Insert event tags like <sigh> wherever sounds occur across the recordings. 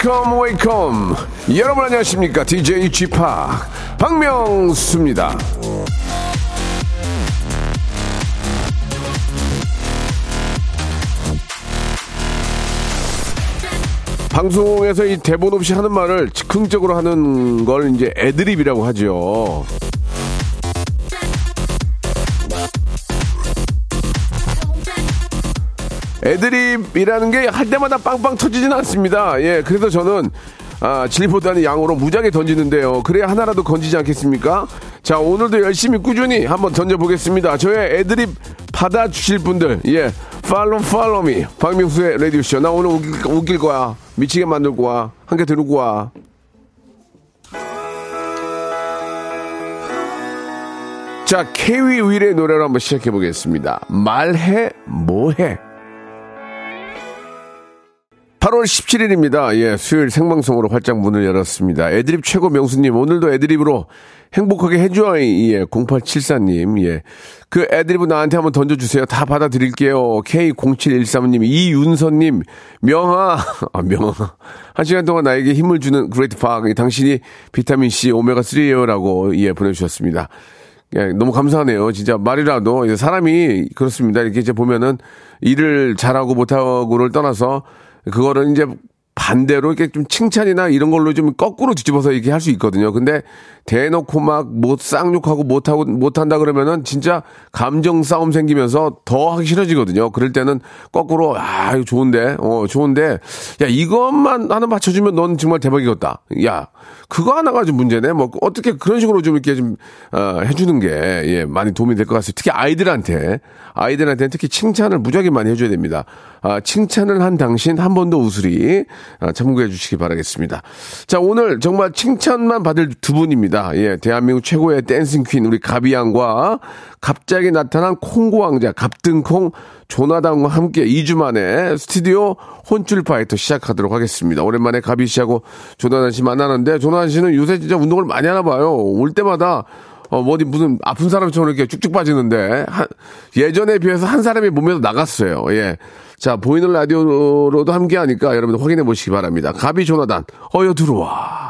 Welcome welcome. 여러분 안녕하십니까? DJ Park 박명수입니다. 방송에서 이 대본 없이 하는 말을 즉흥적으로 하는 걸 이제 애드립이라고 하죠. 애드립이라는 게 할 때마다 빵빵 터지지는 않습니다. 예, 그래서 저는 아, 질보다는 양으로 무작위 던지는데요. 그래야 하나라도 건지지 않겠습니까? 자, 오늘도 열심히 꾸준히 한번 던져보겠습니다. 저의 애드립 받아주실 분들, 예, 팔로 팔로미 박명수의 라디오쇼. 나 오늘 웃길, 웃길 거야. 미치게 만들 거야. 한개 들고 와. 자, 케이윌의 노래로 한번 시작해 보겠습니다. 말해, 뭐해. 8월 17일입니다. 예, 수요일 생방송으로 활짝 문을 열었습니다. 애드립 최고 명수님, 오늘도 애드립으로 행복하게 해줘요. 예, 0874님, 예. 그 애드립은 나한테 한번 던져주세요. 다 받아드릴게요. K0713님, 이윤서님, 명아, <laughs> 아, 명아. 한 시간 동안 나에게 힘을 주는 great Park, 당신이 비타민C, 오메가3예요. 라고, 예, 보내주셨습니다. 예, 너무 감사하네요. 진짜 말이라도, 사람이 그렇습니다. 이렇게 이제 보면은 일을 잘하고 못하고를 떠나서 그거를 이제 반대로 이렇게 좀 칭찬이나 이런 걸로 좀 거꾸로 뒤집어서 이렇게 할 수 있거든요. 근데 대놓고 막 못 쌍욕하고 못하고 못한다 그러면은 진짜 감정 싸움 생기면서 더 하기 싫어지거든요. 그럴 때는 거꾸로 아 이거 좋은데 어 좋은데 야 이것만 하나 맞춰주면 넌 정말 대박이겠다. 야 그거 하나가 좀 문제네. 뭐 어떻게 그런 식으로 좀 이렇게 좀 어, 해주는 게 예, 많이 도움이 될 것 같습니다. 특히 아이들한테 아이들한테는 특히 칭찬을 무지하게 많이 해줘야 됩니다. 아, 칭찬을 한 당신 한 번 더 웃으리 아, 참고해 주시기 바라겠습니다. 자 오늘 정말 칭찬만 받을 두 분입니다. 예, 대한민국 최고의 댄싱 퀸 우리 가비양과 갑자기 나타난 콩고 왕자 갑등콩 조나단과 함께 2주 만에 스튜디오 혼쭐 fight 시작하도록 하겠습니다. 오랜만에 가비 씨하고 조나단 씨 만나는데 조나단 씨는 요새 진짜 운동을 많이 하나 봐요. 올 때마다 어, 뭐 어디 무슨 아픈 사람처럼 이렇게 쭉쭉 빠지는데, 한, 예전에 비해서 한 사람이 몸에서 나갔어요. 예. 자, 보이는 라디오로도 함께 하니까 여러분들 확인해 보시기 바랍니다. 가비 조나단, 어여 들어와.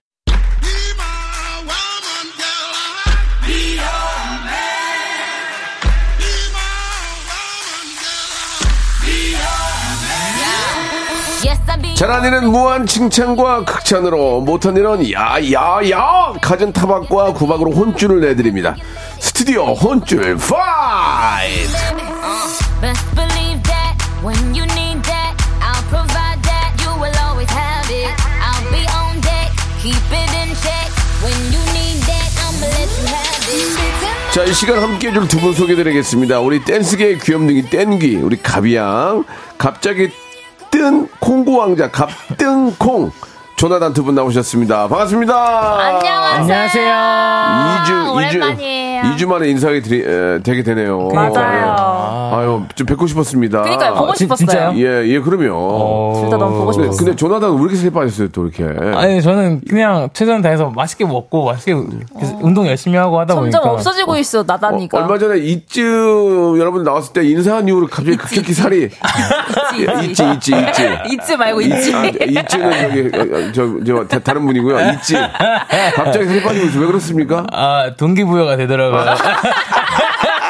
잘한 일은 무한 칭찬과 극찬으로 못한 일은 야야야 가진 타박과 구박으로 혼쭐을 내드립니다. 스튜디오 혼쭐 fight! 자, 이 시간 함께 해줄 두 분 소개드리겠습니다. 우리 댄스계의 귀염둥이 땡귀, 우리 가비양, 갑자기 뜬 콩고 왕자 갑뜬콩, 조나단 두 분 나오셨습니다. 반갑습니다. 안녕하세요. 아, 2주, 오랜만이에요. 2주, 2주 만에 인사하게 드리, 에, 되게 되네요. 맞아요. 아유, 좀 뵙고 싶었습니다. 그러니까 보고 진- 싶었어요. 진짜요? 예, 예, 그럼요. 둘 다 너무 보고 근데, 싶었어요. 근데 조나단 왜 이렇게 살 빠졌어요, 또 이렇게? 아니 저는 그냥 최선 다해서 맛있게 먹고 맛있게 계속 운동 열심히 하고 하다 보니까 점점 없어지고 있어 어, 나다니까. 얼마 전에 이츠 여러분 나왔을 때 인사한 이후로 갑자기 급격히 살이 예, 있지 있지 있지 잊지 말고 잊지. 아, 이츠는 저기 어, 저, 저 다, 다른 분이고요 있지 갑자기 살이 빠지고 있어 왜 그렇습니까? 아 동기부여가 되더라고요. <laughs>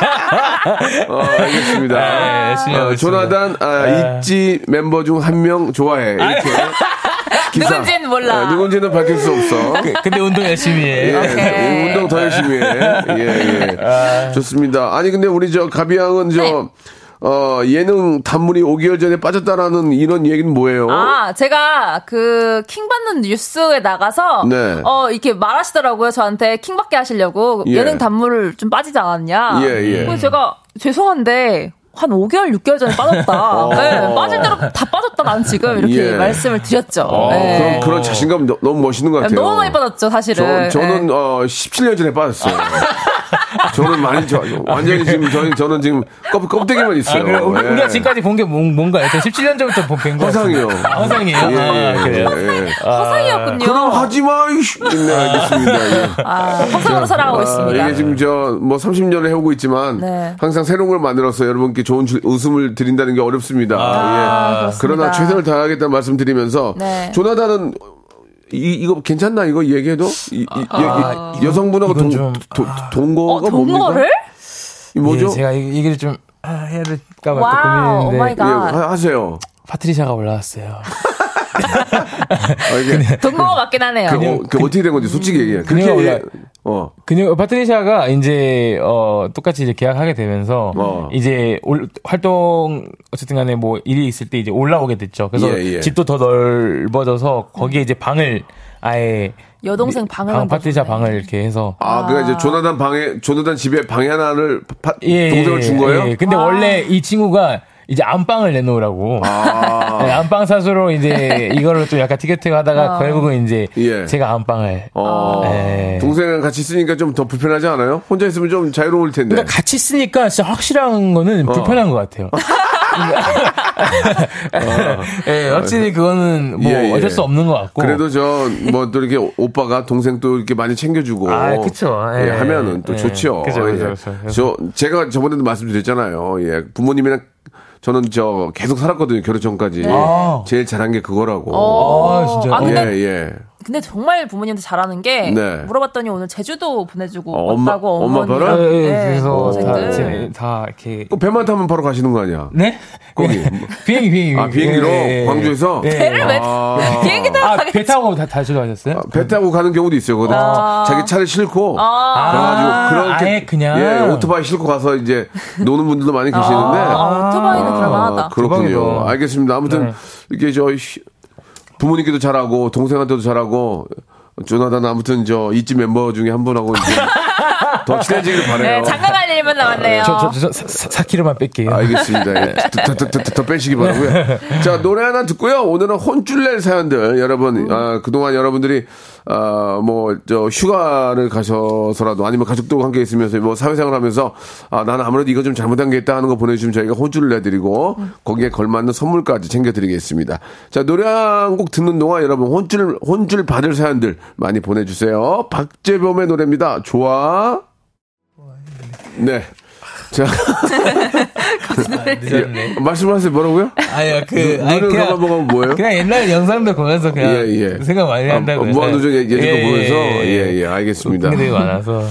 어, 알겠습니다. 네, 어. 조나단 아, 있지 멤버 중 한 명 좋아해 이렇게 <laughs> 기사. 누군지는 몰라. 아, 누군지는 밝힐 수 없어. 근데 운동 열심히 해. 예, 오케이. 운동 더 열심히 해. 예, 예. 좋습니다. 아니, 근데 우리 저 가비 양은 저, 네. 어, 예능 단물이 5개월 전에 빠졌다라는 이런 얘기는 뭐예요? 아, 제가 그 킹 받는 뉴스에 나가서 네. 어 이렇게 말하시더라고요. 저한테 킹 받게 하시려고 예. 예능 단물을 좀 빠지지 않았냐. 예, 예. 그래서 제가 죄송한데 한 5개월, 6개월 전에 빠졌다. <laughs> 네, 빠질 대로 다 빠졌다. 난 지금 이렇게 어. 예. 말씀을 드렸죠. 어, 네. 그럼 그런 자신감 너, 무 멋있는 것 같아요. 너무 많이 빠졌죠, 사실은. 저, 저는 네. 어, 17년 전에 빠졌어요. <laughs> <laughs> 저는 많이 저, 완전히 지금 저는 저는 지금 껍, 껍데기만 있어요. 아, 그래, 우리- 예. 우리가 지금까지 본 게 뭔가요? 저 17년 전부터 본 거. 허상이요. 아, 허상이에요? 예, 예, 아, 그래요? 예, 예. 허상이었군요. 그럼 하지 마, 이씨. 네, 알겠습니다. 예. 아, 허상으로 살아가고 아, 있습니다. 이게 지금 저 뭐 30년을 해오고 있지만 네. 항상 새로운 걸 만들어서 여러분께 좋은 주- 웃음을 드린다는 게 어렵습니다. 예. 그렇습니다. 그러나 최선을 다하겠다는 말씀 드리면서 네. 조나단은 이, 이거 괜찮나 이거 얘기해도 이, 이, 여, 성분하고 이건 동, 좀- 도, 동거가 어, 뭡니까? 동거를? 이 뭐죠? 예, 제가 이 얘기를 좀 아, 해야 될까 마이 고민인데 예, 갓. 하- 하세요. 파트리샤가 올라왔어요. <laughs> 아, 이게 동거가 맞긴 하네요. 그, 어, 그 어떻게 된 건지 솔직히 얘기해. 그렇게 그냥. 원래- 어. 그녀 파트리샤가 이제 어 똑같이 이제 계약하게 되면서 어. 이제 올, 활동 어쨌든 간에 뭐 일이 있을 때 이제 올라오게 됐죠. 그래서 예, 예. 집도 더 넓어져서 거기에 이제 방을 아예 여동생 방을 방, 파트리샤 만들어줬네. 방을 이렇게 해서 아, 그러니까 이제 조나단 방에 조나단 집에 방에 하나를 파- 예, 동생을 예, 준 거예요? 예. 근데 원래 이 친구가 이제 안방을 내놓으라고. 아. 네, 안방 사수로 이제 이거를 좀 약간 티켓팅 하다가 결국은 이제 예. 제가 안방을. 어. 네. 동생이랑 같이 있으니까 좀 더 불편하지 않아요? 혼자 있으면 좀 자유로울 텐데. 그러니까 같이 쓰니까 진짜 확실한 거는 어. 불편한 것 같아요. 예, <laughs> 확실히 그거는 뭐 예, 예. 어쩔 수 없는 것 같고. 그래도 저 뭐 또 이렇게 오빠가 동생 또 이렇게 많이 챙겨주고 아, 그쵸. 예, 예. 하면은 또 예. 좋죠. 그죠, 예. 그죠, 그죠. 그래서- 저 제가 저번에도 말씀드렸잖아요. 예, 부모님이랑 저는 저 계속 살았거든요. 결혼 전까지. 아. 제일 잘한 게 그거라고. 어. 아, 진짜요? 아, 근데 예, 예. 근데 정말 부모님한테 잘하는 게 네. 물어봤더니 오늘 제주도 보내주고 어, 엄마- 왔다고 엄마 어머니 봐라? 예, 예, 네, 그래서 다, 동생들. 제- 다 이렇게. 그 배만 타면 바로 가시는 거 아니야? 네? 거기. 예. <laughs> 비행기, 비행기. 아, 비행기로? 예, 예. 광주에서? 예. 배를 왜 아. <laughs> 비행기 타고 아, 가겠지? 배 타고 다, 다시 가셨어요? 아, 배 타고 가는 경우도 있어요. 거기 자기 차를 싣고 아. 그래가지고 그렇게 아예 그냥. 예 오토바이 싣고 가서 이제 노는 분들도 많이 계시는데 아, 오토바이는 그럴만하다. 그렇군요. 대박이다. 알겠습니다. 아무튼 네. 이게 저 시- 부모님께도 잘하고 동생한테도 잘하고 조나단 아무튼 저 이집 멤버 중에 한 분하고 이제 <laughs> 더 친해지길 바래요. 네, 장가 갈 일만 남았네요. 저, 저, 저, 사, 4kg만 뺄게요. 알겠습니다. 예. 더, 더, 더, 더, 더 빼시기 바라고요. <laughs> 자, 노래 하나 듣고요. 오늘은 혼쭐 낼 사연들. 여러분, 아, 그동안 여러분들이, 아, 뭐, 저, 휴가를 가셔서라도 아니면 가족들과 함께 있으면서 뭐 사회생활 하면서, 아, 나는 아무래도 이거 좀 잘못한 게 있다 하는 거 보내주시면 저희가 혼쭐을 내드리고, 거기에 걸맞는 선물까지 챙겨드리겠습니다. 자, 노래 한 곡 듣는 동안 여러분 혼쭐, 혼쭐 받을 사연들 많이 보내주세요. 박재범의 노래입니다. 좋아. 네. 자, <laughs> 늦었네. 말씀하세요. 뭐라고요? 아니요, 그, 눈- 아니, 눈을 감아보면 뭐예요? 그냥 옛날 영상들 보면서 그냥 예, 예. 생각 많이 한다고. 아, 무한도전 예전 거 예, 보면서 예, 예, 예, 알겠습니다. 되게 많아서.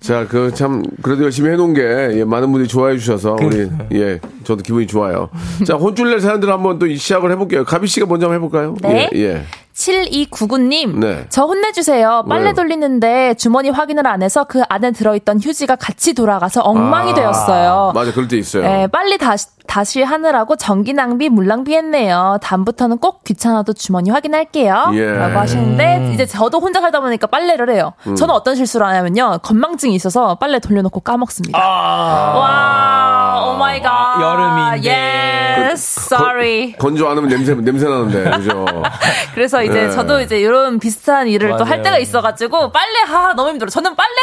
자, 그 참 그래도 열심히 해놓은 게 예, 많은 분들이 좋아해 주셔서 우리. 예, 저도 기분이 좋아요. 자, 혼쭐 낼 사연들 한번 또 시작을 해볼게요. 가비 씨가 먼저 한번 해볼까요? 네. 예, 예. 7299님, 네. 저 혼내주세요. 빨래 왜요? 돌리는데 주머니 확인을 안 해서 그 안에 들어있던 휴지가 같이 돌아가서 엉망이 아, 되었어요. 맞아, 그럴 때 있어요. 네, 빨리 다시, 다시 하느라고 전기 낭비, 물 낭비했네요. 다음부터는 꼭 귀찮아도 주머니 확인할게요. 예. 라고 하시는데, 이제 저도 혼자 살다 보니까 빨래를 해요. 음. 저는 어떤 실수를 하냐면요. 건망증이 있어서 빨래 돌려놓고 까먹습니다. 와, oh my god. 여름인데. Yes, sorry. 건- 건조 안 하면 냄새 냄새 나는데 그죠? <laughs> 그래서 이제 네. 저도 이제 이런 비슷한 일을 또 할. 때가 있어가지고 빨래 하 너무 힘들어. 저는 빨래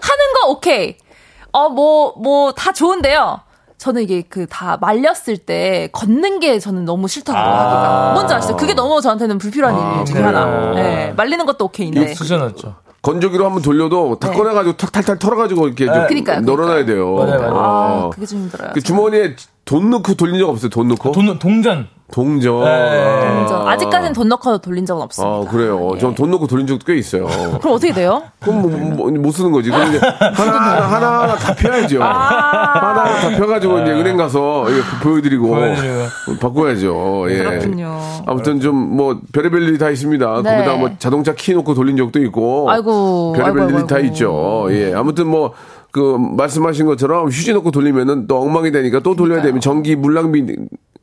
하는 거 오케이. 어 뭐 뭐 다 좋은데요. 저는 이게 그 다 말렸을 때 걷는 게 저는 너무 싫더라고요. 하기가. 뭔지 아시죠? 그게 너무 저한테는 불필요한 일 중에 그래요? 하나. 네, 말리는 것도 오케이인데. 수저넣었죠. 건조기로 한번 돌려도 다 네. 꺼내가지고 탁 탈탈 털어가지고 이렇게 좀 그러니까요, 널어놔야 돼요. 맞아요, 맞아요. 아, 어. 그게 좀 힘들어요. 그 주머니에 돈 넣고 돌린 적 없어요? 돈 넣고? 돈, 동전. 동전. 네. 저 아직까지는 돈 넣고 돌린 적은 없습니다. 아, 그래요. 예. 전돈 넣고 돌린 적도 꽤 있어요. <laughs> 그럼 어떻게 돼요? 그럼 뭐, 뭐, 못 쓰는 거지. 그럼 이제 하나, <laughs> 하나, 하나 다 펴야죠. 하나, 하나 다 펴가지고 이제 은행 가서 보여드리고. 보여드리고. 바꿔야죠. 예. 그렇군요. 아무튼 좀 뭐 별의별 일이 다 있습니다. 네. 거기다가 뭐 자동차 키 놓고 돌린 적도 있고. 아이고, 별의별 아이고, 일이 다 아이고. 있죠. 예. 아무튼 뭐 그 말씀하신 것처럼 휴지 넣고 돌리면은 또 엉망이 되니까 또 돌려야 되면 전기 물 낭비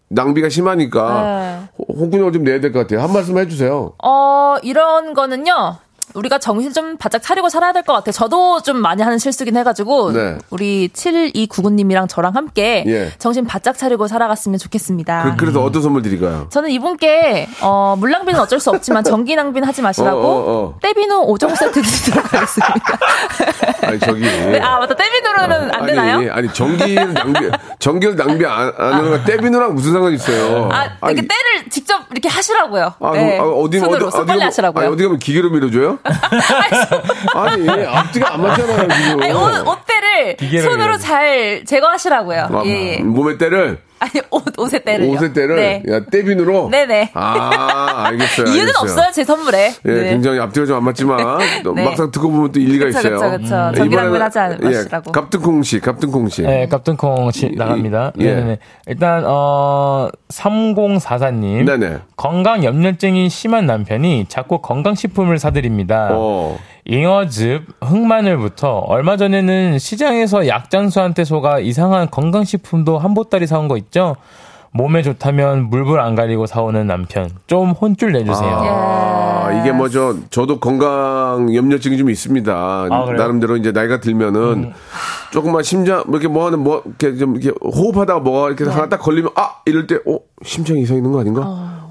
낭비가 심하니까 네. 호- 홍군형을 좀 내야 될 것 같아요. 한 말씀 해주세요. 어, 이런 거는요. 우리가 정신 좀 바짝 차리고 살아야 될 것 같아요. 저도 좀 많이 하는 실수긴 해가지고 네. 우리 7299님이랑 저랑 함께 예. 정신 바짝 차리고 살아갔으면 좋겠습니다. 그, 래서 어떤 선물 드릴까요? 저는 이분께 어, 물 낭비는 어쩔 수 없지만 전기 낭비는 하지 마시라고 어, 어, 어. 떼비누 5종 세트 드리도록 하겠습니다. 아니 저기. 네, 아 맞다 떼비누로는 안 되나요? 아니, 아니 전기를 낭비 전기를 낭비 안, 안 하는 건 떼비누랑 무슨 상관이 있어요? 아, 이렇게 때를 직접 이렇게 하시라고요. 아, 네, 그, 아, 어디 손으로 어디 가면- 하시라고요. 아니, 어디 가면 기계로 밀어줘요? <laughs> 아니 앞뒤가 안 맞잖아요 지금. 아니, 옷, 옷대 를 기계로 손으로. 잘 제거하시라고요. 아, 예, 예. 몸에 때를 아니 옷 옷의 때를 옷의 때를 네. 야 떼비누로. 네네. 아 <laughs> 알겠어요. 이유는 알겠어요. 없어요 제 선물에. 예, 네. 굉장히 앞뒤가 좀 안 맞지만 또 <laughs> 네. 막상 듣고 보면 또 일리가 그쵸, 있어요. 그쵸, 그쵸. 예, 전기 이번에는, 낭비하지 않- 마시라고. 예, 갑등콩 씨, 갑등콩 씨. 네, 깝tun콩 씨 나갑니다. 예. 네네네. 일단, 어, 3044님. 네네. 건강 염려증이 심한 남편이 자꾸 건강식품을 사드립니다. 어. 잉어즙, 흑마늘부터 얼마 전에는 시장에서 약장수한테 속아 이상한 건강식품도 한 보따리 사온 거 있죠? 몸에 좋다면 물불 안 가리고 사오는 남편. 좀 혼쭐 내주세요. 아, 이게 뭐 저 저도 건강 염려증이 좀 있습니다. 아? 나름대로 이제 나이가 들면은 조금만 심장 뭐 이렇게 뭐 하는 뭐 이렇게 좀 이렇게 호흡하다가 뭐가 이렇게 하나 딱 걸리면 아 이럴 때 어 심장이 이상 있는 거 아닌가?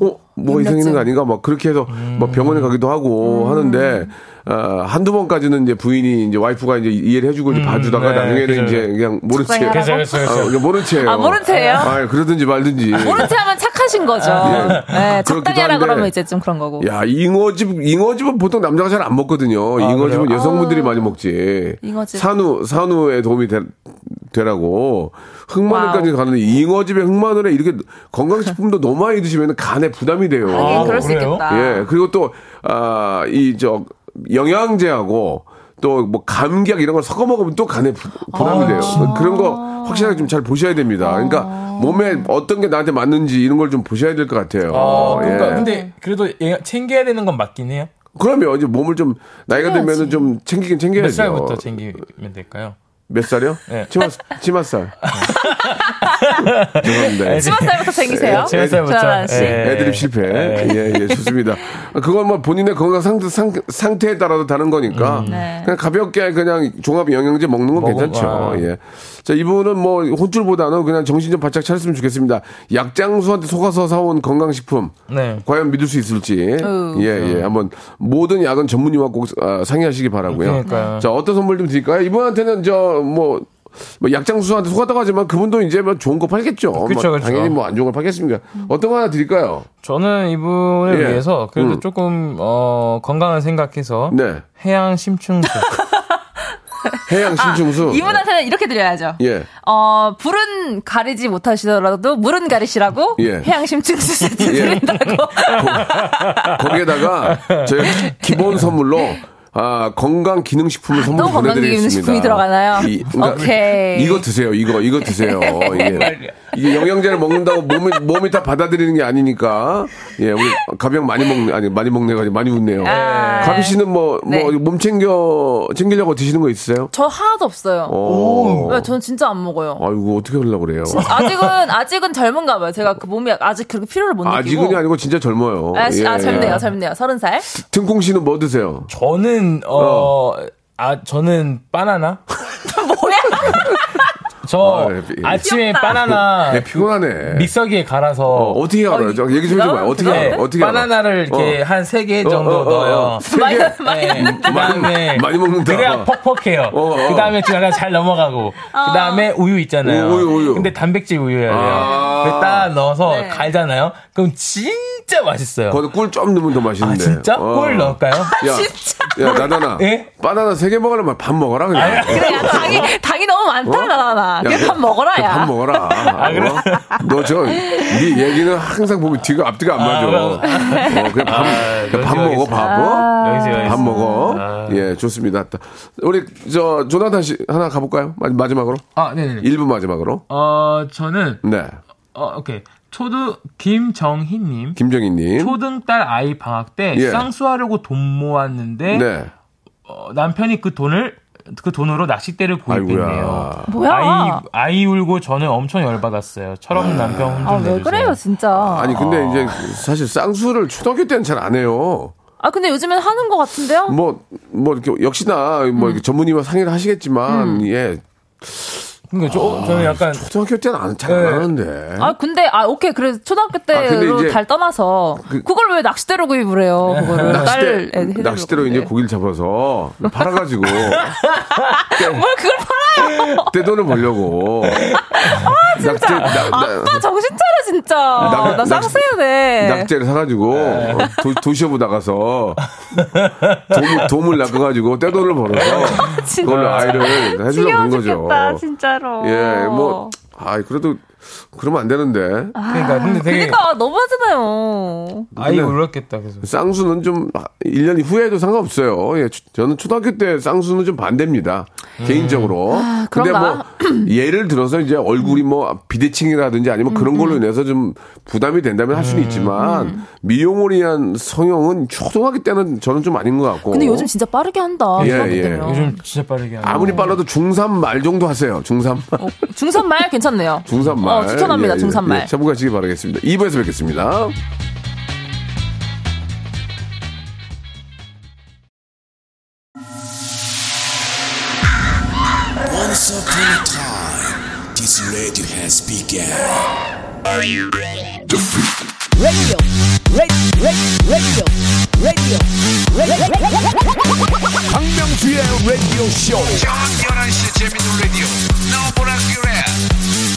어, 뭐가 이상 있는 거 아닌가? 막 그렇게 해서 뭐 병원에 가기도 하고 하는데 어, 한두 번까지는 이제 부인이 이제 와이프가 이제 이해를 해주고 이제 봐주다가 네, 나중에는 그죠. 이제 그냥 모른 채 아, 모른 채예요. 아, 모른 채예요? 아, 그러든지 말든지. 모른 체 하면 착하신 거죠. 예. 네, 적당히 하라. 그러면 이제 좀 그런 거고. 야, 잉어즙, 잉어즙은 보통 남자가 잘 안 먹거든요. 잉어즙은 그래요? 여성분들이 많이 먹지. 잉어즙. 산후, 산후에 도움이 되, 되라고. 흑마늘까지 가는데 잉어즙에 흑마늘에 이렇게 건강식품도 너무 많이 드시면 간에 부담이 돼요. 아, 그럴 수 그래요? 있겠다. 예, 그리고 또, 아, 이, 저, 영양제하고 또뭐 감기약 이런 걸 섞어 먹으면 또 간에 부, 부담이 돼요. 그런 거 확실하게 좀 잘 보셔야 됩니다. 그러니까 몸에 어떤 게 나한테 맞는지 이런 걸 좀 보셔야 될 것 같아요. 어, 그러니까 예. 근데 그래도 얘가 챙겨야 되는 건 맞긴 해요. 그러면 이제 몸을 좀 나이가 들면은 좀 챙기긴 챙겨야죠. 몇 살부터 챙기면 될까요? 몇 살이요? 네. 치마 치마살. <laughs> 죄송합니다. 치마살부터 챙기세요. 네, 치마살부터. 예. 애드립 실패. 예, 예, 좋습니다. 그건 뭐 본인의 건강 상태, 상, 상태에 따라서 다른 거니까. 네. 그냥 가볍게 그냥 종합 영양제 먹는 건 먹어, 괜찮죠. 아. 예. 자, 이분은 뭐 혼쭐보다는 그냥 정신 좀 바짝 차렸으면 좋겠습니다. 약장수한테 속아서 사온 건강식품. 네. 과연 믿을 수 있을지. 어. 예, 예. 한번 모든 약은 전문의와 꼭 아, 상의하시기 바라고요. 그러니까요. 자, 어떤 선물 좀 드릴까요? 이분한테는 저, 뭐, 뭐 약장수한테 속았다고 하지만 그분도 이제 뭐 좋은 거 팔겠죠. 그쵸, 뭐 그쵸. 당연히 뭐 안 좋은 걸 팔겠습니까? 어떤 거 하나 드릴까요? 저는 이분을 예. 위해서 그래도 음. 조금 어 건강을 생각해서 네. 해양 심층수 <laughs> 해양 신충수. 아, 이분한테는 이렇게 드려야죠. 예. 어, 불은 가리지 못하시더라도 물은 가리시라고 예. 해양심층수 세트 예. 드린다고. 거기에다가 저희 기본 선물로 아, 건강 기능식품을 선물로 또 건강 보내드리겠습니다. 기능식품이 들어가나요? 이, 그러니까 오케이. 이거 드세요. 이거 이거 드세요. 이게, 이게 영양제를 먹는다고 몸이 몸이 다 받아들이는 게 아니니까. 예, 우리 가병 많이 먹네 아니 많이 먹네 가지고 많이 웃네요. 아, 가비 씨는 뭐뭐몸 네. 챙겨 챙기려고 드시는 거 있으세요? 저 하나도 없어요. 오. 네, 저는 진짜 안 먹어요. 아이고 어떻게 하려고 그래요? 아직은 아직은 젊은가 봐요. 제가 그 몸이 아직 그렇게 필요를 못 느끼고. 아직은이 아니고 진짜 젊어요. 아, 시- 아, 예, 젊네요, 예. 젊네요. 서른 살. 등콩 씨는 뭐 드세요? 저는 어, 아 저는 바나나 <laughs> 뭐야? 저 아, 예, 아, 침에 귀엽다. 바나나 <laughs> 예, 피곤하네. 믹서기에 갈아서 어, 어떻게 알아요? 저 얘기 좀 해줘봐요. 어떻게 네, 알아요? 어떻게? 바나나를 이렇게 어. 한세개 어, 정도 어, 어, 어. 넣어요. 세 개? 많이 네, 그다음에 많이 먹는다. 그래야 퍽퍽해요. 어, 어. 그다음에 좀 약간 잘 넘어가고. 그다음에 우유 있잖아요. 우유, 우유. 근데 단백질 우유예요. 아. 그딱 넣어서 네. 갈잖아요. 그럼 진짜 맛있어요. 거기 꿀좀 넣으면 더아 맛있는데. 진짜? 어. 꿀 넣을까요? 야, 야, 나다나. 예? 바나나 세 개 먹으려면 밥 먹어라, 그냥. 그래, 야, 당이, 당이 너무 많다, 나나. 밥 먹어라, 야. 밥 먹어라. 그래? 어? 너 저, 네 얘기는 항상 보면 뒤가 앞뒤가 안 맞아. 그럼. 어, 그냥 밥, 아, 그냥 밥 먹어. 밥. 어? 하겠습니다. 밥 먹어. 아. 예, 좋습니다. 우리, 저, 조나단 씨 하나 가볼까요? 마- 마지막으로? 아, 네네. 1분 마지막으로. 어, 저는, 네. 어, 오케이. 초등, 김정희님. 김정희님. 초등 딸 아이 방학 때 예. 쌍수하려고 돈 모았는데 네. 어, 남편이 그 돈을 그 돈으로 낚싯대를 구입했네요. 뭐야? 아이 아이 울고 저는 엄청 열받았어요. 철없는 남편 혼좀 아, 왜 내주세요. 그래요, 진짜. 아니 근데 이제 사실 쌍수를 초등학교 때는 잘 안 해요. 아, 근데 요즘엔 하는 것 같은데요? 뭐 뭐 이렇게 역시나 뭐 이렇게 전문의와 상의를 하시겠지만 예 그러니까 저, 저는 약간 초등학교 때는 안, 잘안 네. 하는데. 아, 근데, 아, 오케이. 그래서 초등학교 근데 때로 이제 달 떠나서, 그- 그, 걸왜 낚싯대로 구입을 해요, 그거를. 딸 낚싯대 낚싯대로 이제. 고기를 잡아서 팔아가지고 <laughs> 뭘 그걸 팔아요? 떼돈을 벌려고. 아 진짜. 아빠 정신 차려, 진짜. 나 낚- 쌍수해야 돼. 낙제를 사가지고 네. 어, 도, 도시어부 나가서 도물, 도물 낚아가지고 떼돈을 벌어서 <laughs> 진짜. 그걸로 아이를 해주려고 그런 거죠. 죽겠다, 진짜로. 예, 뭐, 아 그래도 그러면 안 되는데. 그러니까 근데 되게 그러니까 너무 하잖아요. 아이 근데- 울었겠다 그래서. 쌍수는 좀 1년 후에도 상관없어요. 예, 주- 저는 초등학교 때 쌍수는 좀 반대입니다. 개인적으로. 근데 뭐? 예를 들어서 이제 얼굴이 뭐 비대칭이라든지 아니면 그런 걸로 인해서 좀 부담이 된다면 할 수는 있지만 미용을 위한 성형은 초등학교 때는 저는 좀 아닌 것 같고. 근데 요즘 진짜 빠르게 한다. 예, 예. 요즘 진짜 빠르게 하네. 아무리 빨라도 중3 말 정도 하세요. 중3 말. 중산말 괜찮네요. 중3 말. 어, 추천합니다, 중산말. 예, 참고하시기 바라겠습니다. 2부에서 뵙겠습니다. Once upon a time, this radio has begun. 박명수의 라디오 쇼.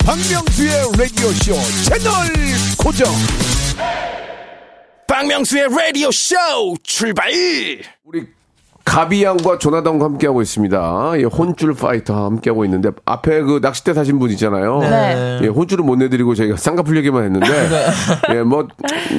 박명수의 라디오 쇼 채널 고정. 박명수의 라디오 쇼 출발. 우리 가비양과 조나단과 함께하고 있습니다. 예, 혼줄 파이터 함께하고 있는데 앞에 그 낚싯대 사신 분 있잖아요. 네. 예, 혼줄은 못 내드리고 저희가 쌍꺼풀 얘기만 했는데 <laughs> 예, 뭐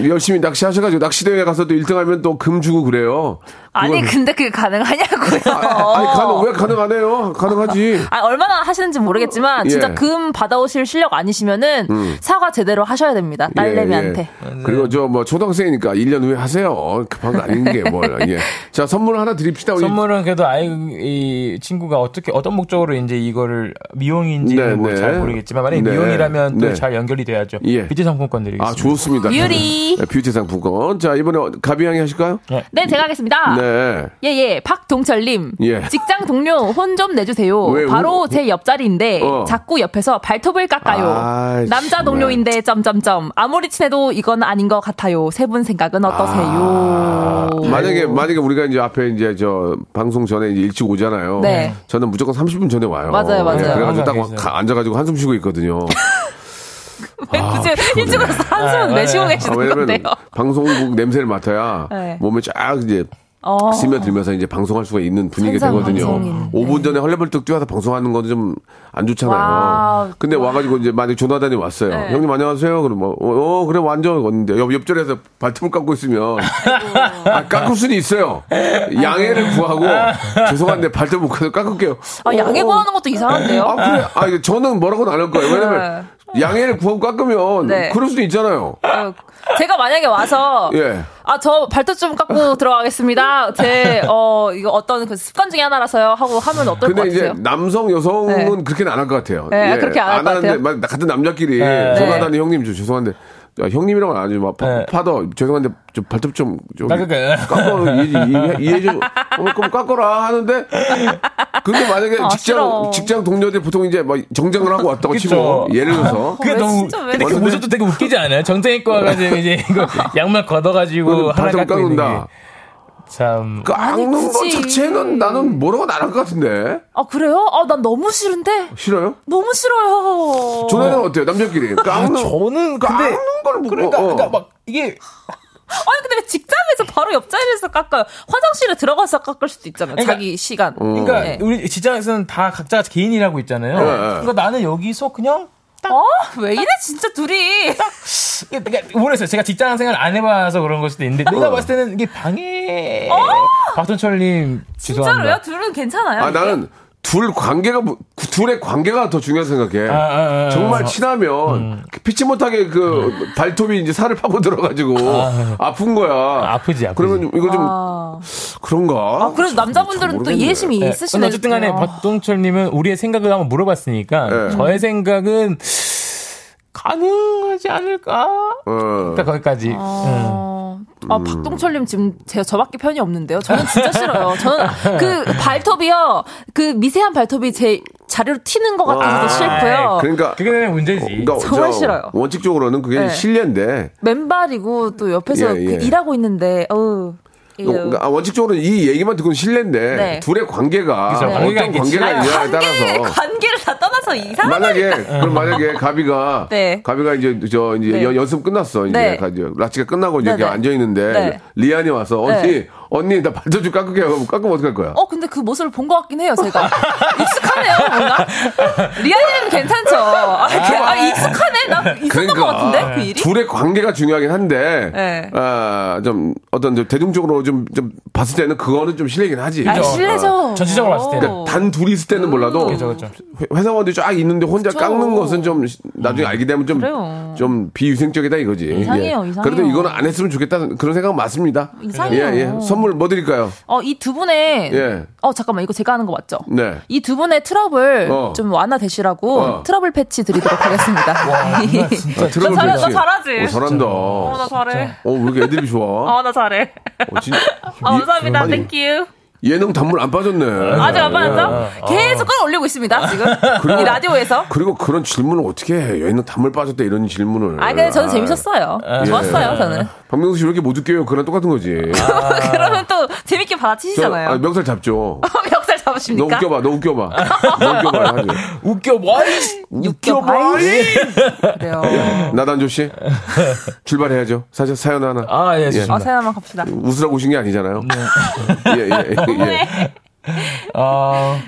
열심히 낚시하셔가지고 낚시대회 가서도 1등하면 또 금 주고 그래요. 아니, 그건- 근데 그게 가능하냐고요. 아, 아니 가능 왜 가능하네요? 가능하지. <laughs> 아, 얼마나 하시는지 모르겠지만 진짜 예. 음. 금 받아오실 실력 아니시면은 사과 제대로 하셔야 됩니다. 딸내미한테. 예, 예. 그리고 저 뭐 초등학생이니까 1년 후에 하세요. 급한 거 아닌 게 뭘. <laughs> 예. 자 선물 하나 드립시다. 우리 선물은 그래도 아이 이 친구가 어떻게 어떤 목적으로 이제 이거를 미용인지는 네, 뭐 네. 잘 모르겠지만 만약 에 네. 미용이라면 또 네. 잘 연결이 돼야죠. 예. 뷰티 상품권 드리겠습니다. 아 좋습니다. 뷰티. 네, 뷰티 상품권. 자 이번에 가비양이 하실까요? 네, 제가 하겠습니다. 네. 예, 예. 박동철님. 예. 직장 동료 혼 좀 내주세요. 왜, 바로 우- 제 옆자리인데 어. 자꾸 옆에서 발톱을 깎아요. 아이, 남자 정말. 동료인데 점점점. 아무리 친해도 이건 아닌 것 같아요. 세 분 생각은 어떠세요? 아, 만약에 만약에 우리가 이제 앞에 이제 저 방송 전에 이제 일찍 오잖아요. 네. 저는 무조건 30분 전에 와요. 맞아요, 맞아요. 예, 그래가지고 딱 계세요. 가- 앉아가지고 한숨 쉬고 있거든요. <laughs> 왜 굳이 일찍 와서 한숨 아, 내쉬고. 아, 계시는 왜냐면 건데요? 방송국 냄새를 맡아야 네. 몸에 쫙 이제 어. 스며들면서 이제 방송할 수가 있는 분위기가 되거든요. 방송인. 5분 전에 헐레벌떡 뛰어서 방송하는 건 좀 안 좋잖아요. wow. 근데 와 가지고 이제 만약 조나단이 왔어요. 네. 형님 안녕하세요. 그러면 어, 어, 그래 완전 왔는데 옆 옆자리에서 발톱을 깎고 있으면 아, 깎을 수는 있어요. 양해를 구하고 죄송한데 발톱 못 깎을게요. 아, 양해 어, 구하는 것도 이상한데요? 아, 그래. 아, 저는 뭐라고는 안 할 거예요. 왜냐면 양해를 구하고 깎으면 네. 그럴 수도 있잖아요. 어, 제가 만약에 와서 <laughs> 예. 아저 발톱 좀 깎고 <laughs> 들어가겠습니다. 제 어 이거 어떤 그 습관 중에 하나라서요 하고 하면 어떨 것 근데 이제 같으세요? 남성 여성은 네. 그렇게는 안 할 것 같아요. 네, 그렇게 안 할것 하는데 같아요. 막 같은 남자끼리 네. 조나단이 형님 저 죄송한데 야, 형님이랑은 아니지 막 파- 네. 파더 죄송한데 좀 발톱 좀, 좀 깎을까요? 깎어 이해, 좀 어, 그럼 깎어라 하는데 근데 만약에 아, 직장 싫어. 직장 동료들 보통 이제 막 정장을 하고 왔다고. 치고 예를 들어서 그게 왜 너무 근데 그? 모습도 되게 웃기지 않아요? 정장 입고 와가지고 이제 이거 <laughs> 양말 걷어가지고 하나 발톱 깎고 있는 깎는다. 게. 참거 굳이. 자체는 나는 뭐라고 안할것 같은데 아 그래요? 아 난 너무 싫은데 싫어요? 너무 싫어요. 조나단은 어때요 남자끼리 깎는 저는 근데 깎는 걸 뭐- 그러니까, 어, 어. 그러니까 막 이게 <laughs> 아니 근데 왜 직장에서 바로 옆자리에서 깎아요? 화장실에 들어가서 깎을 수도 있잖아요. 그러니까- 자기 시간. 그러니까 네. 우리 직장에서는 다 각자 개인이라고 있잖아요. 네. 그러니까 나는 여기서 그냥 어? 왜 이래 진짜 둘이? 그러니까 모르겠어요. 제가 직장 생활 안 해봐서 그런 걸 수도 있는데 내가 봤을 때는 이게 방해. 박선철님 진짜로요? 죄송합니다. 둘은 괜찮아요? 아 이게? 나는 둘 관계가 뭐- 둘의 관계가 더 중요하다 생각해. 아, 아, 아, 정말 아. 친하면 피치 못하게 그 발톱이 이제 살을 파고 들어가지고 아, 픈 거야. 아프지, 아프지. 그러면 이거 좀 아, 그런가? 아 그래서 잘 남자분들은 또. 이해심이 네, 있으시네요. 어쨌든 간에 진짜. 박동철님은 우리의 생각을 한번 물어봤으니까 네. 저의 생각은 가능하지 않을까? 어. 딱 거기까지. 음. 어, 아, 박동철님 지금 제 저밖에 편이 없는데요. 저는 진짜 <laughs> 싫어요. 저는 그 발톱이요, 그 미세한 발톱이 제 자리로 튀는 것 같아서 싫고요. 그러니까 그게 문제지. 그러니까 정말 저 싫어요. 원칙적으로는 그게 네. 실례인데 맨발이고 또 옆에서 예, 그 예. 일하고 있는데, 어우. 이거. 그러니까 아, 원칙적으로 이 얘기만 듣고는 실례인데 네. 둘의 관계가 그죠, 어떤 관계가. 관계가 있냐에 따라서 관계를 다 떠나서 이상하다니까. 만약에 그럼 만약에 가비가 네. 가비가 이제 저 이제 네. 연- 연습 끝났어 이제 네. 라치가 끝나고 이제 네, 네. 앉아 있는데 네. 리안이 와서 언니 네. 언니 나 발톱 좀 깎게 하고 깎으면 어떡할 거야? 어, 근데 그 모습을 본 것 같긴 해요, 제가. <laughs> 익숙하네요, 뭔가. 리안이는 괜찮죠. 아, 그- 아, 익숙하네? 나 있었던 것 같은데, 그 일이? 그러니까 둘의 관계가 중요하긴 한데 네. 아, 좀 어떤 좀 대중적으로 좀, 좀 봤을 때는 그거는 좀 실례긴 하지. 아, 실례죠. 전체적으로 봤을 때는. 어. 그러니까 단 둘이 있을 때는 몰라도 그죠, 그죠. 회- 회사원들이 쫙 있는데 혼자 그쵸. 깎는 것은 좀 나중에 알게 되면 좀, 그래요. 좀 비위생적이다 이거지. 이상해요, 예. 이상해요. 그래도 이거는 안 했으면 좋겠다는 그런 생각 맞습니다. 이상해요. 예, 예. 선물 뭐 드릴까요? 어, 이 두 분의. 예. 어, 잠깐만, 이거 제가 하는 거 맞죠? 네. 이 두 분의 트러블 어. 좀 완화되시라고 어. 트러블 패치 드리도록 하겠습니다. <laughs> 아, 트러블 나, 잘하, 패치. 나 잘하지? 어, 잘한다. 어, 나 잘해. 어, 왜 이렇게 애드립이 좋아? 어, 나 잘해. 어, 진짜. 어, 감사합니다. thank you. 예능 단물 안 빠졌네. 아직 안 예. 받았죠? 계속 끌어올리고 있습니다, 지금. <laughs> 이 라디오에서. 그리고 그런 질문을 어떻게 해? 예능 단물 빠졌다 이런 질문을. 아, 근데 저는 아, 재밌었어요. 예. 좋았어요, 저는. 박명수 씨 왜 이렇게 못 웃겨요? 그랑 똑같은 거지. <laughs> 그러면 또 재밌게 저, 받아치시잖아요. 아, 명살 잡죠. <laughs> 멱살 너 잡으십니까? 웃겨봐, 너 웃겨봐. 너 웃겨봐. 하지. 웃겨, <laughs> 뭐? 웃겨봐. 그래요. 나단조 씨 출발해야죠. 사실 사연 하나. 아, 예, 좋습니다. 어, 사연만 갑시다. 웃으라고 오신 게 아니잖아요. 예, 예, 예. 예. 어,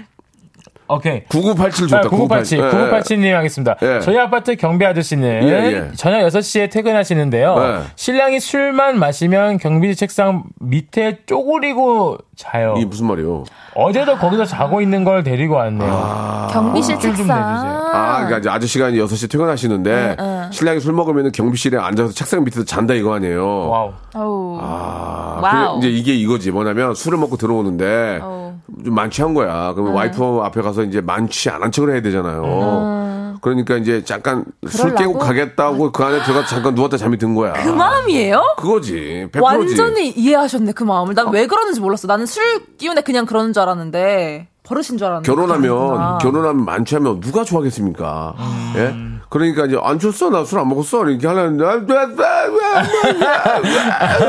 오케이. 9987 좋다. 9987, 9987 님 하겠습니다. 예. 저희 아파트 경비 아저씨는 예, 예. 저녁 6시에 퇴근하시는데요. 예. 신랑이 술만 마시면 경비실 책상 밑에 쪼그리고 자요. 이 무슨 말이요? 어제도 거기서 자고 있는 걸 데리고 왔네요. 경비실 좀 책상. 내주세요. 아, 그러니까 이제 아저씨가 이제 6시에 퇴근하시는데 신랑이 술 먹으면 경비실에 앉아서 책상 밑에서 잔다 이거 아니에요. wow. 어우. 아, wow. 그래, 이제 이게 이거지. 뭐냐면 술을 먹고 들어오는데 어. 좀 만취한 거야. 그러면 와이프 앞에 가서 이제 만취 안 한 척을 해야 되잖아요. 그러니까 이제 잠깐 술 음. 그러려고? 깨고 가겠다고 그 안에 들어가 잠깐 누웠다 잠이 든 거야. 그 마음이에요? 그거지. 100%지. 완전히 이해하셨네, 그 마음을. 난왜 그러는지 몰랐어. 나는 술 기운에 그냥 그러는 줄 알았는데, 버릇인 줄 알았는데. 결혼하면. 결혼하면 만취하면 누가 좋아하겠습니까? 음. 예? 그러니까 이제 안 줬어 나 술 안 먹었어 이렇게 하려는데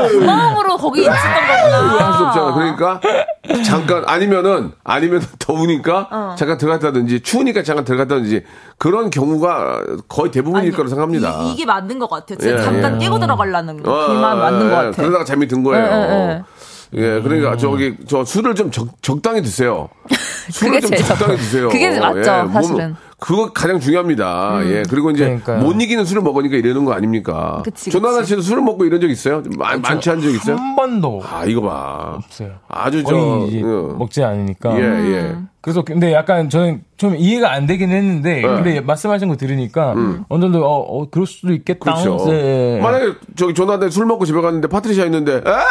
그 마음으로 거기 있었던 거구나. 할수 없잖아. 그러니까 잠깐 아니면은 아니면 <laughs> 더우니까 어. 잠깐 들어갔다든지 추우니까 잠깐 들어갔다든지 그런 경우가 거의 대부분일 거라고 생각합니다. 이, 게 맞는 것 같아요. 예, 잠깐 예. 깨고 들어가려는 그 어, 마음 맞는 것 예, 같아. 그러다가 잠이 든 거예요. 예, 예, 그러니까 저기 저 술을 좀 적, 적당히 드세요. <laughs> 술을 좀 적당히 적- <laughs> 드세요. 그게 맞죠, 몸- 사실은. 그거 가장 중요합니다. 예, 그리고 이제 그러니까요. 못 이기는 술을 먹으니까 이러는 거 아닙니까? 조나나. 씨도 술을 먹고 이런 적 있어요? 많, 많취한 적 있어요? 한 번도 아, 이거 봐. 없어요. 아주 저, 어, 먹지 않으니까. 예, 음. 예. 그래서 근데 약간 저는 좀 이해가 안 되긴 했는데 네. 근데 말씀하신 거 들으니까 어느 정도 어, 어 그럴 수도 있겠다. 음. 그렇죠. 네. 만약에 저기 조나단 술 먹고 집에 갔는데 파트리샤 있는데, 아,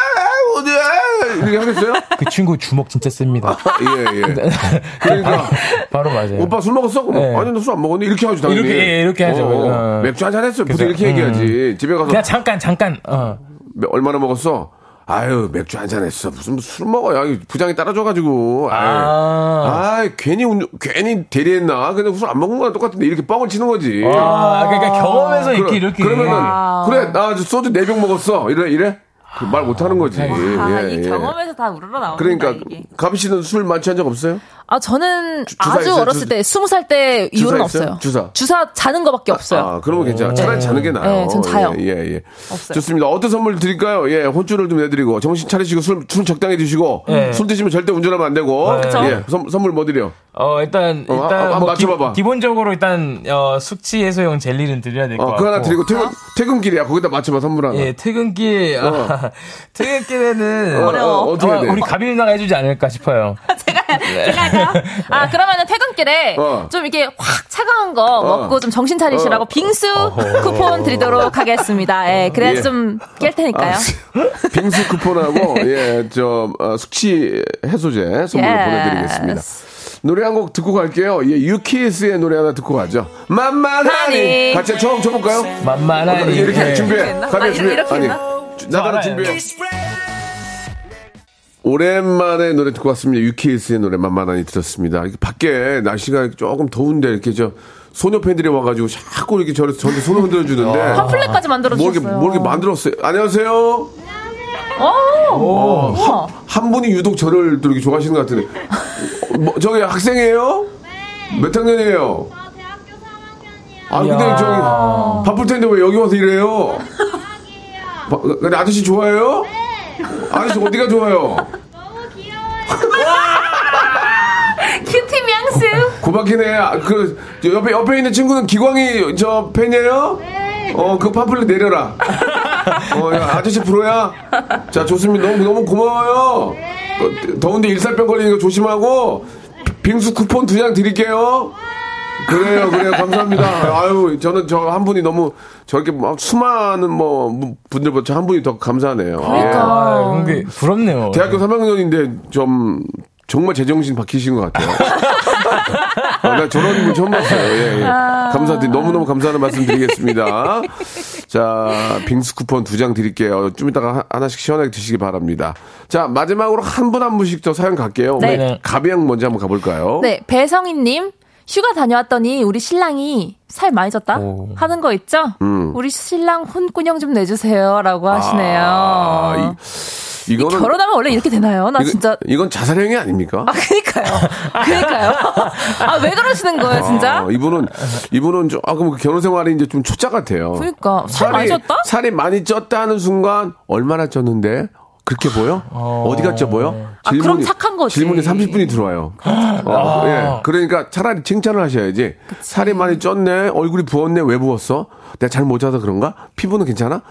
어디야? 이렇게 하겠어요? <laughs> 그 친구 주먹 진짜 셉니다. 예, 예. <laughs> 그러니까. 바로 맞아요. 오빠 술 먹었어? 그럼 네. 아니 나 술 안 먹었는데 이렇게 하죠 당연히 이렇게, 예, 이렇게 하죠. 어, 어. 맥주 한잔 했어 보통 이렇게 얘기하지 집에 가서 그냥 잠깐 잠깐 어. 매- 얼마나 먹었어? 아유 맥주 한 잔 했어 무슨 술 먹어요 이 부장이 따라줘가지고 아유. 아. 괜히 운- 괜히 대리했나 근데 술안 먹은 거랑 똑같은데 이렇게 뻥을 치는 거지 아, 그러니까 경험에서 이렇게 그러- 이렇게 그러면은 와. 그래 나 소주 네 병 먹었어 이래 이래 그 말 못하는 거지 아, 예, 이 예. 경험에서 다 우러러 나오는 그러니까. 가비 씨는 술 만취한 적 없어요? 아, 저는 주사 아주 있어요? 어렸을 주- 때, 스무 살때 주사 이후는? 없어요. 주사? 자는 거밖에 없어요. 아, 그러면 괜찮아. 차라리 자는 게 나아요. 네, 전 자요. 예, 예, 예. 없어요. 좋습니다. 어떤 선물 드릴까요? 예, 혼쭐을 좀 내드리고, 정신 차리시고, 술, 술 적당히 드시고, 네. 술 드시면 절대 운전하면 안 되고, 그쵸. 예, 선, 선물 뭐 드려? 어 일단 어, 일단 아, 아, 뭐 맞춰봐봐. 기, 본적으로 일단 어, 숙취 해소용 젤리는 드려야 될것 어, 같고. 그거 하나 드리고, 퇴근, 퇴근길이야. 거기다 맞춰봐, 선물 하나. 예, 퇴근길 아, <laughs> 퇴근길에는 어, 어, 어떻게 해야 돼? 우리 가비 누나가 해주지 않을까 싶어요. <laughs> 제가? 아, 그러면은 퇴근길에 어. 좀 이렇게 확 차가운 거 먹고 좀 정신 차리시라고 어. 빙수 쿠폰 드리도록 하겠습니다. 예, 그래야지 예. 좀깰 테니까요. 아, 빙수 쿠폰하고 <laughs> 예, 저 어, 숙취 해소제 선물로 Yes. 보내드리겠습니다. 노래 한 곡 듣고 갈게요. 예, 유키스의 노래 하나 듣고 가죠. 만만하니 하니. 같이 처음 쳐볼까요? 만만하니 이렇게 네. 준비해. 가비 아, 준비해. 아니, 알아요. 준비해. 오랜만에 노래 듣고 왔습니다. 유키스의 노래 만만하니 들었습니다. 이렇게 밖에 날씨가 조금 더운데 이렇게 저 소녀 팬들이 와가지고 자꾸 이렇게 저를 저한테 손을 흔들어 주는데 팜플렛까지 만들어 뭐 이렇게 주셨어요. 뭐 이렇게 만들었어요. 안녕하세요. 오! 우와. 한 분이 유독 저를 또 이렇게 좋아하시는 것 같은데. 어, 뭐, 저기 학생이에요? 몇 학년이에요? 아, 근데 저기 바쁠 텐데 왜 여기 와서 이래요? 바- 아저씨 좋아해요? 아저씨 어디가 좋아요? 큐티 명수. 고박이네. 아, 그, 저 옆에, 옆에 있는 친구는 기광이 저 팬이에요? 어, 그 팜플렛 내려라. 어, 야, 아저씨 프로야? 자, 좋습니다. 너무, 너무 고마워요. 어, 더운데 일살병 걸리니까 조심하고, 빙수 쿠폰 두 장 드릴게요. 그래요, 그래요. 감사합니다. 아유, 저는 저 한 분이 너무 저렇게 막 수많은 뭐 분들보다 저 한 분이 더 감사하네요. 그러니까. 아, 근데 부럽네요. 대학교 3학년인데 좀 정말 제정신 박히신 것 같아요. <laughs> 아, 나 저런 분 처음 봤어요. 예, 예. 감사드리 너무너무 감사하는 말씀 드리겠습니다. 자, 빙수 쿠폰 두 장 드릴게요. 좀 이따가 하- 하나씩 시원하게 드시기 바랍니다. 자, 마지막으로 한 분한 분씩 더 사연 갈게요. 네. 우리 가비양 먼저 한번 가볼까요? 네, 배성희님. 휴가 다녀왔더니 우리 신랑이 살 많이 쪘다 오. 하는 거 있죠? 음. 우리 신랑 혼꾸녕 좀 내주세요라고 하시네요. 아, 이, 이거는 결혼하면 원래 이렇게 되나요? 나 이거- 진짜 이건 자살행위 아닙니까? 아 그니까요, 그니까요. <laughs> 아 왜 그러시는 거예요, 진짜? 아, 이분은 이분은 조금 그 결혼 생활이 이제 좀 초짜 같아요. 그러니까 살 많이 쪘다? 살이 많이 쪘다 하는 순간 얼마나 쪘는데 그렇게 보여? 어... 디가 쪄 보여? 아, 그럼 착한 거지. 질문이 30분이 들어와요. 어, 예. 그러니까 차라리 칭찬을 하셔야지. 살이 많이 쪘네, 얼굴이 부었네, 왜 부었어? 내가 잘 못 자서 그런가? 피부는 괜찮아?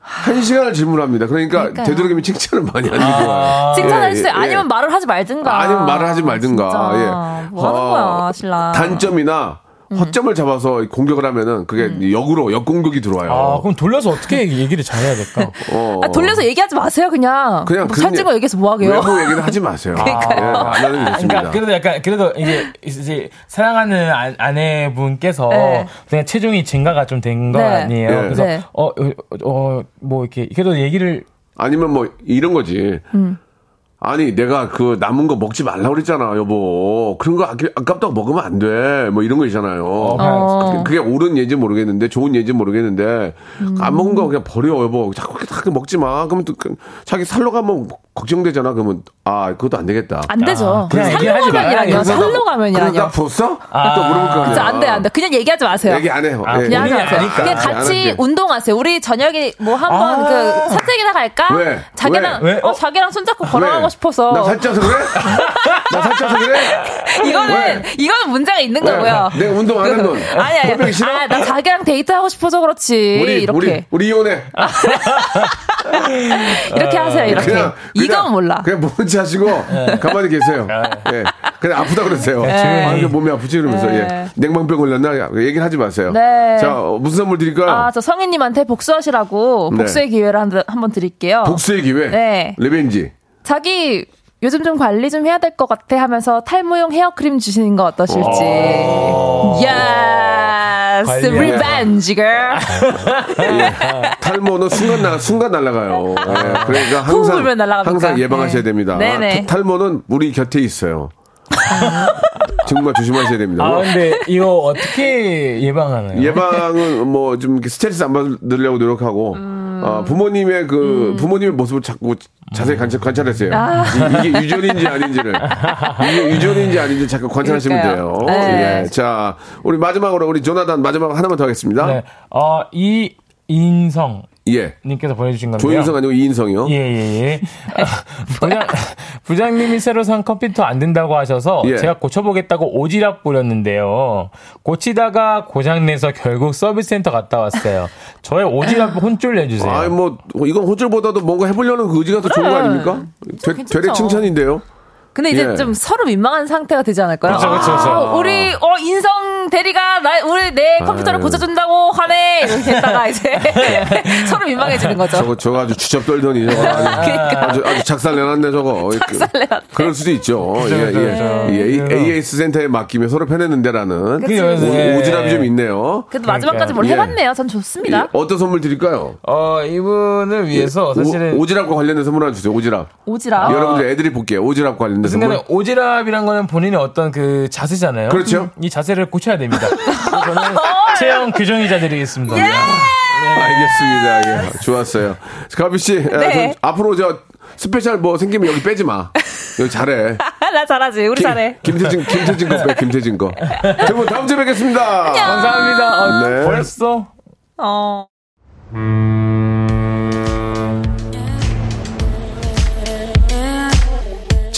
한 시간을 질문합니다. 그러니까 그러니까요. 되도록이면 칭찬을 많이 하는 게 좋아요. 칭찬할 예, 수 예, 아니면 예. 말을 하지 말든가. 아니면 말을 하지 말든가. 진짜. 예. 뭐 하는 어, 거야, 신랑. 단점이나 허점을 잡아서 공격을 하면은 그게 음. 역으로 역공격이 들어와요. 아, 그럼 돌려서 어떻게 얘기를 잘해야 될까? <laughs> 어. 아, 돌려서 얘기하지 마세요, 그냥. 그냥 뭐 살찐 거 얘기해서 뭐 하게요? 외모 얘기는 하지 마세요. <laughs> 그러니까요. 예, 안 하는 게 좋습니다. 그러니까 그래도 약간 그래도 이게 이제 사랑하는 아, 아내분께서 네. 그냥 체중이 증가가 좀 된 거 네. 아니에요. 네. 그래서 네. 어어뭐 이렇게 그래도 얘기를 아니면 뭐 이런 거지. 음. 아니 내가 그 남은 거 먹지 말라 그랬잖아 여보 그런 거 아깝, 아깝다고 먹으면 안 돼 뭐 이런 거 있잖아요 어. 그게 옳은 예인지 모르겠는데 좋은 예인지 모르겠는데 음. 안 먹은 거 그냥 버려 여보 자꾸 그렇게 다 먹지 마 그러면 또 그- 자기 살로 가면 걱정되잖아 그러면 아 그것도 안 되겠다 안 되죠. 얘기하지 말아요. 가면이라뇨. 그래서 가면이라뇨. 나 부었어? 또 물어볼 거 아니야 진짜 안 돼, 안 돼. 그냥 얘기하지 마세요. 얘기 안 해요 아, 예. 그냥 하지 마세요. 아니까. 그냥 안 같이. 운동하세요. 우리 저녁에 뭐 한번 아. 그 산책이나 갈까? 왜? 자기랑 왜? 왜? 어, 자기랑 손잡고 걸어가고 왜? 싶어서. 나 살쪄서 그래? <laughs> 나 살쪄서 그래? 이거는 왜? 이거는 문제가 있는 왜? 거고요. 내가 운동 안 하면 <laughs> 아니 아니. 싫어? 아, 나 자기랑 데이트 하고 싶어서 그렇지. 우리 이렇게 우리 우리 이혼해 <laughs> 이렇게 하세요. 이렇게. 그냥, 이건 그냥- 몰라. 그냥 모른 체 하시고 가만히 계세요. 예. 그냥 아프다 그러세요. 아, 이게 몸이 아프지 그러면서 네. 예. 냉방병 걸렸나 얘기를 하지 마세요. 네. 자 어, 무슨 선물 드릴까요? 아, 저 성희님한테 복수하시라고 네. 복수의 기회를 한, 한번 드릴게요. 복수의 기회. 네. revenge. 자기 요즘 좀 관리 좀 해야 될 것 같아 하면서 탈모용 헤어크림 주시는 거 어떠실지. Yes, 관리하네. revenge, girl. 탈모는 순간 나 순간 날아가요. 예. 그러니까 후 항상? 항상 예방하셔야 네. 됩니다. 네네. 타- 탈모는 우리 곁에 있어요. 정말 조심하셔야 됩니다. 아 근데 이거 어떻게 예방하나요? 예방은 뭐 좀 스트레스 안 받으려고 노력하고 음. 어, 부모님의 그 부모님의 모습을 자꾸 자세히 관찰, 관찰하세요. 아. 이, 게 유전인지 아닌지를 이게 유전인지 아닌지 잠깐 관찰하시면 그러니까요. 돼요. 네. 예. 자 우리 마지막으로 우리 조나단 마지막 하나만 더 하겠습니다. 네. 어, 이 인성 예. 님께서 보내주신 건데요. 조인성 아니고 이인성이요. 예, 예, 예. 아, <laughs> 부장, 부장님이 새로 산 컴퓨터 안 된다고 하셔서 예. 제가 고쳐보겠다고 오지랖 부렸는데요. 고치다가 고장내서 결국 서비스 센터 갔다 왔어요. 저의 오지랖 혼쭐 내주세요. 아이 뭐 이건 호줄보다도 뭔가 해보려는 그 의지가 더 좋은 거 아닙니까? 되, 괜찮죠. 되레 칭찬인데요. 근데 이제 예. 좀 서로 민망한 상태가 되지 않을까요? 그렇죠, 그렇죠, 그렇죠. 아, 우리 어 인성 대리가 나 우리 내 컴퓨터를 아유. 고쳐준다고 하네 이렇게 됐다가 이제 <laughs> 서로 민망해지는 거죠. 저거 저거 아주 주접 떨더니 저거 아주, <laughs> 그러니까. 아주, 아주 작살 내놨네 저거. 작살 내놨대. 그럴 수도 있죠. 예, 그죠, 예. 그죠. 예, 그래서- AS 센터에 맡기면 서로 편했는데라는 그치. 오- 오지랖이 좀 있네요. 그래도 마지막까지 뭘 예. 해봤네요. 전 좋습니다. 예, 어떤 선물 드릴까요? 어, 이분을 위해서 사실은 오, 오지랖과 관련된 선물 하나 주세요. 오지랖. 오지랖. 여러분들 애드립 볼게요. 오지랖 관련된 그 선물. 오지랖이란 거는 본인의 어떤 그 자세잖아요. 그렇죠. 이 자세를 고쳐야 됩니다. 저는 체형 교정의자 드리겠습니다. 예. 알겠습니다. 예, 좋았어요. 가비 씨, 예, 네. 저 앞으로 저 special 뭐 생기면 여기 빼지 마. 여기 잘해. <laughs> 나 잘하지. 우리 잘해. 김태진, 김태진 거 빼, 김태진 거. 여러분 다음 주에 뵙겠습니다. 감사합니다. 어, 네. 벌써 어.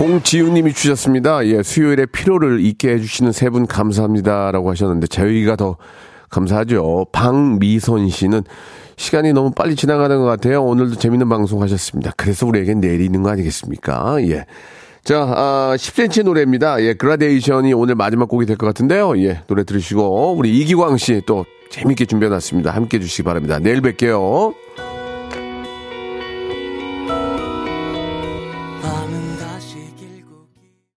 공지훈님이 주셨습니다. 예, 수요일에 피로를 잊게 해주시는 세 분 감사합니다라고 하셨는데 저희가 더 감사하죠. 방미선 씨는 시간이 너무 빨리 지나가는 것 같아요. 오늘도 재밌는 방송 하셨습니다. 그래서 우리에겐 있는 거 아니겠습니까? 예. 자, 아, 10cm 노래입니다. 예, 그라데이션이 오늘 마지막 곡이 될 것 같은데요. 예, 노래 들으시고 우리 이기광 씨 또 재밌게 준비해놨습니다. 함께 해주시기 바랍니다. 내일 뵐게요.